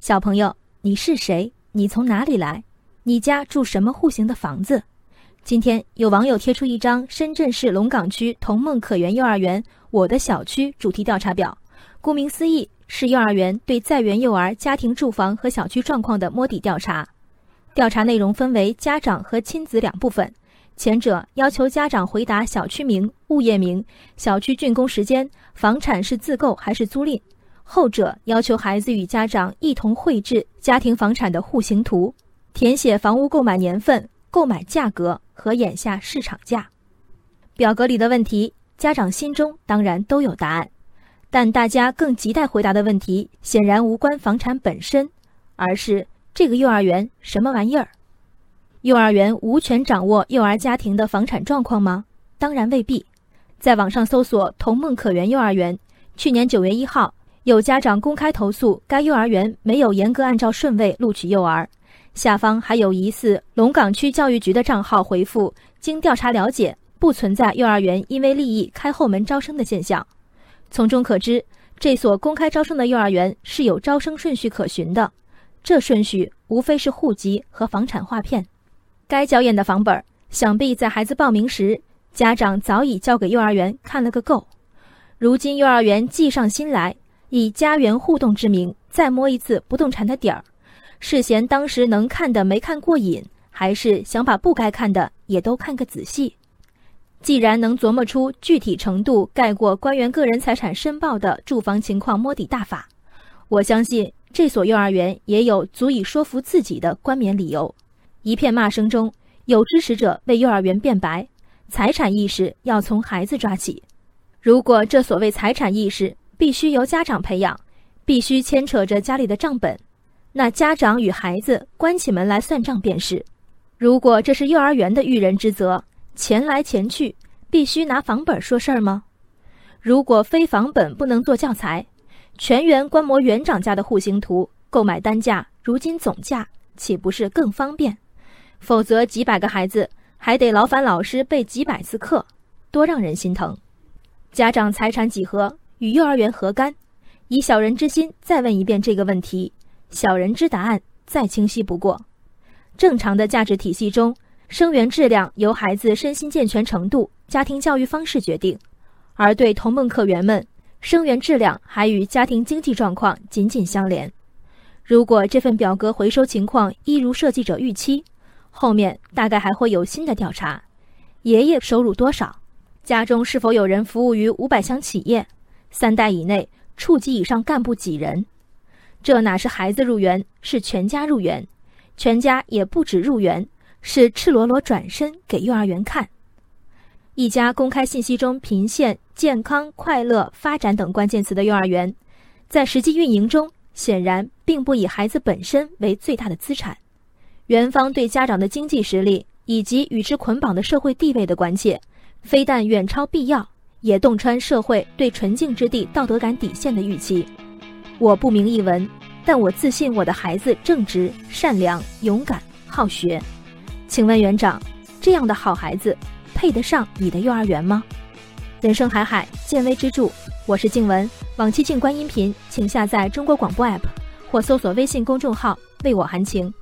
小朋友，你是谁？你从哪里来？你家住什么户型的房子？今天有网友贴出一张深圳市龙岗区童梦可园幼儿园“我的小区”主题调查表，顾名思义，是幼儿园对在园幼儿家庭住房和小区状况的摸底调查。调查内容分为家长和亲子两部分，前者要求家长回答小区名、物业名、小区竣工时间、房产是自购还是租赁。后者要求孩子与家长一同绘制家庭房产的户型图，填写房屋购买年份、购买价格和眼下市场价。表格里的问题，家长心中当然都有答案，但大家更急待回答的问题，显然无关房产本身，而是这个幼儿园什么玩意儿？幼儿园无权掌握幼儿家庭的房产状况吗？当然未必。在网上搜索“童梦可园幼儿园”，去年九月一号。有家长公开投诉，该幼儿园没有严格按照顺位录取幼儿。下方还有疑似龙岗区教育局的账号回复：经调查了解，不存在幼儿园因为利益开后门招生的现象。从中可知，这所公开招生的幼儿园是有招生顺序可循的，这顺序无非是户籍和房产划片。该校验的房本，想必在孩子报名时，家长早已交给幼儿园看了个够。如今幼儿园计上心来。以家园互动之名再摸一次不动产的底儿，是嫌当时能看的没看过瘾，还是想把不该看的也都看个仔细？既然能琢磨出具体程度盖过官员个人财产申报的住房情况摸底大法，我相信这所幼儿园也有足以说服自己的冠冕理由。一片骂声中，有支持者为幼儿园辩白：财产意识要从孩子抓起。如果这所谓财产意识，必须由家长培养，必须牵扯着家里的账本，那家长与孩子关起门来算账便是。如果这是幼儿园的育人之责，钱来钱去，必须拿房本说事儿吗？如果非房本不能做教材，全员观摩园长家的户型图，购买单价如今总价，岂不是更方便？否则几百个孩子还得劳烦老师备几百次课，多让人心疼。家长财产几何？与幼儿园何干？以小人之心再问一遍这个问题，小人之答案再清晰不过。正常的价值体系中，生源质量由孩子身心健全程度、家庭教育方式决定；而对童梦客园们，生源质量还与家庭经济状况紧紧相连。如果这份表格回收情况一如设计者预期，后面大概还会有新的调查：爷爷收入多少？家中是否有人服务于五百强企业？三代以内，处级以上干部几人？这哪是孩子入园，是全家入园，全家也不止入园，是赤裸裸转身给幼儿园看。一家公开信息中频现“健康、快乐、发展”等关键词的幼儿园，在实际运营中，显然并不以孩子本身为最大的资产。园方对家长的经济实力以及与之捆绑的社会地位的关切，非但远超必要。也洞穿社会对纯净之地道德感底线的预期。我不明一文，但我自信我的孩子正直、善良、勇敢、好学。请问园长，这样的好孩子配得上你的幼儿园吗？人生海海，见微知著。我是静文，往期静观音频，请下载中国广播 app 或搜索微信公众号“为我含情”。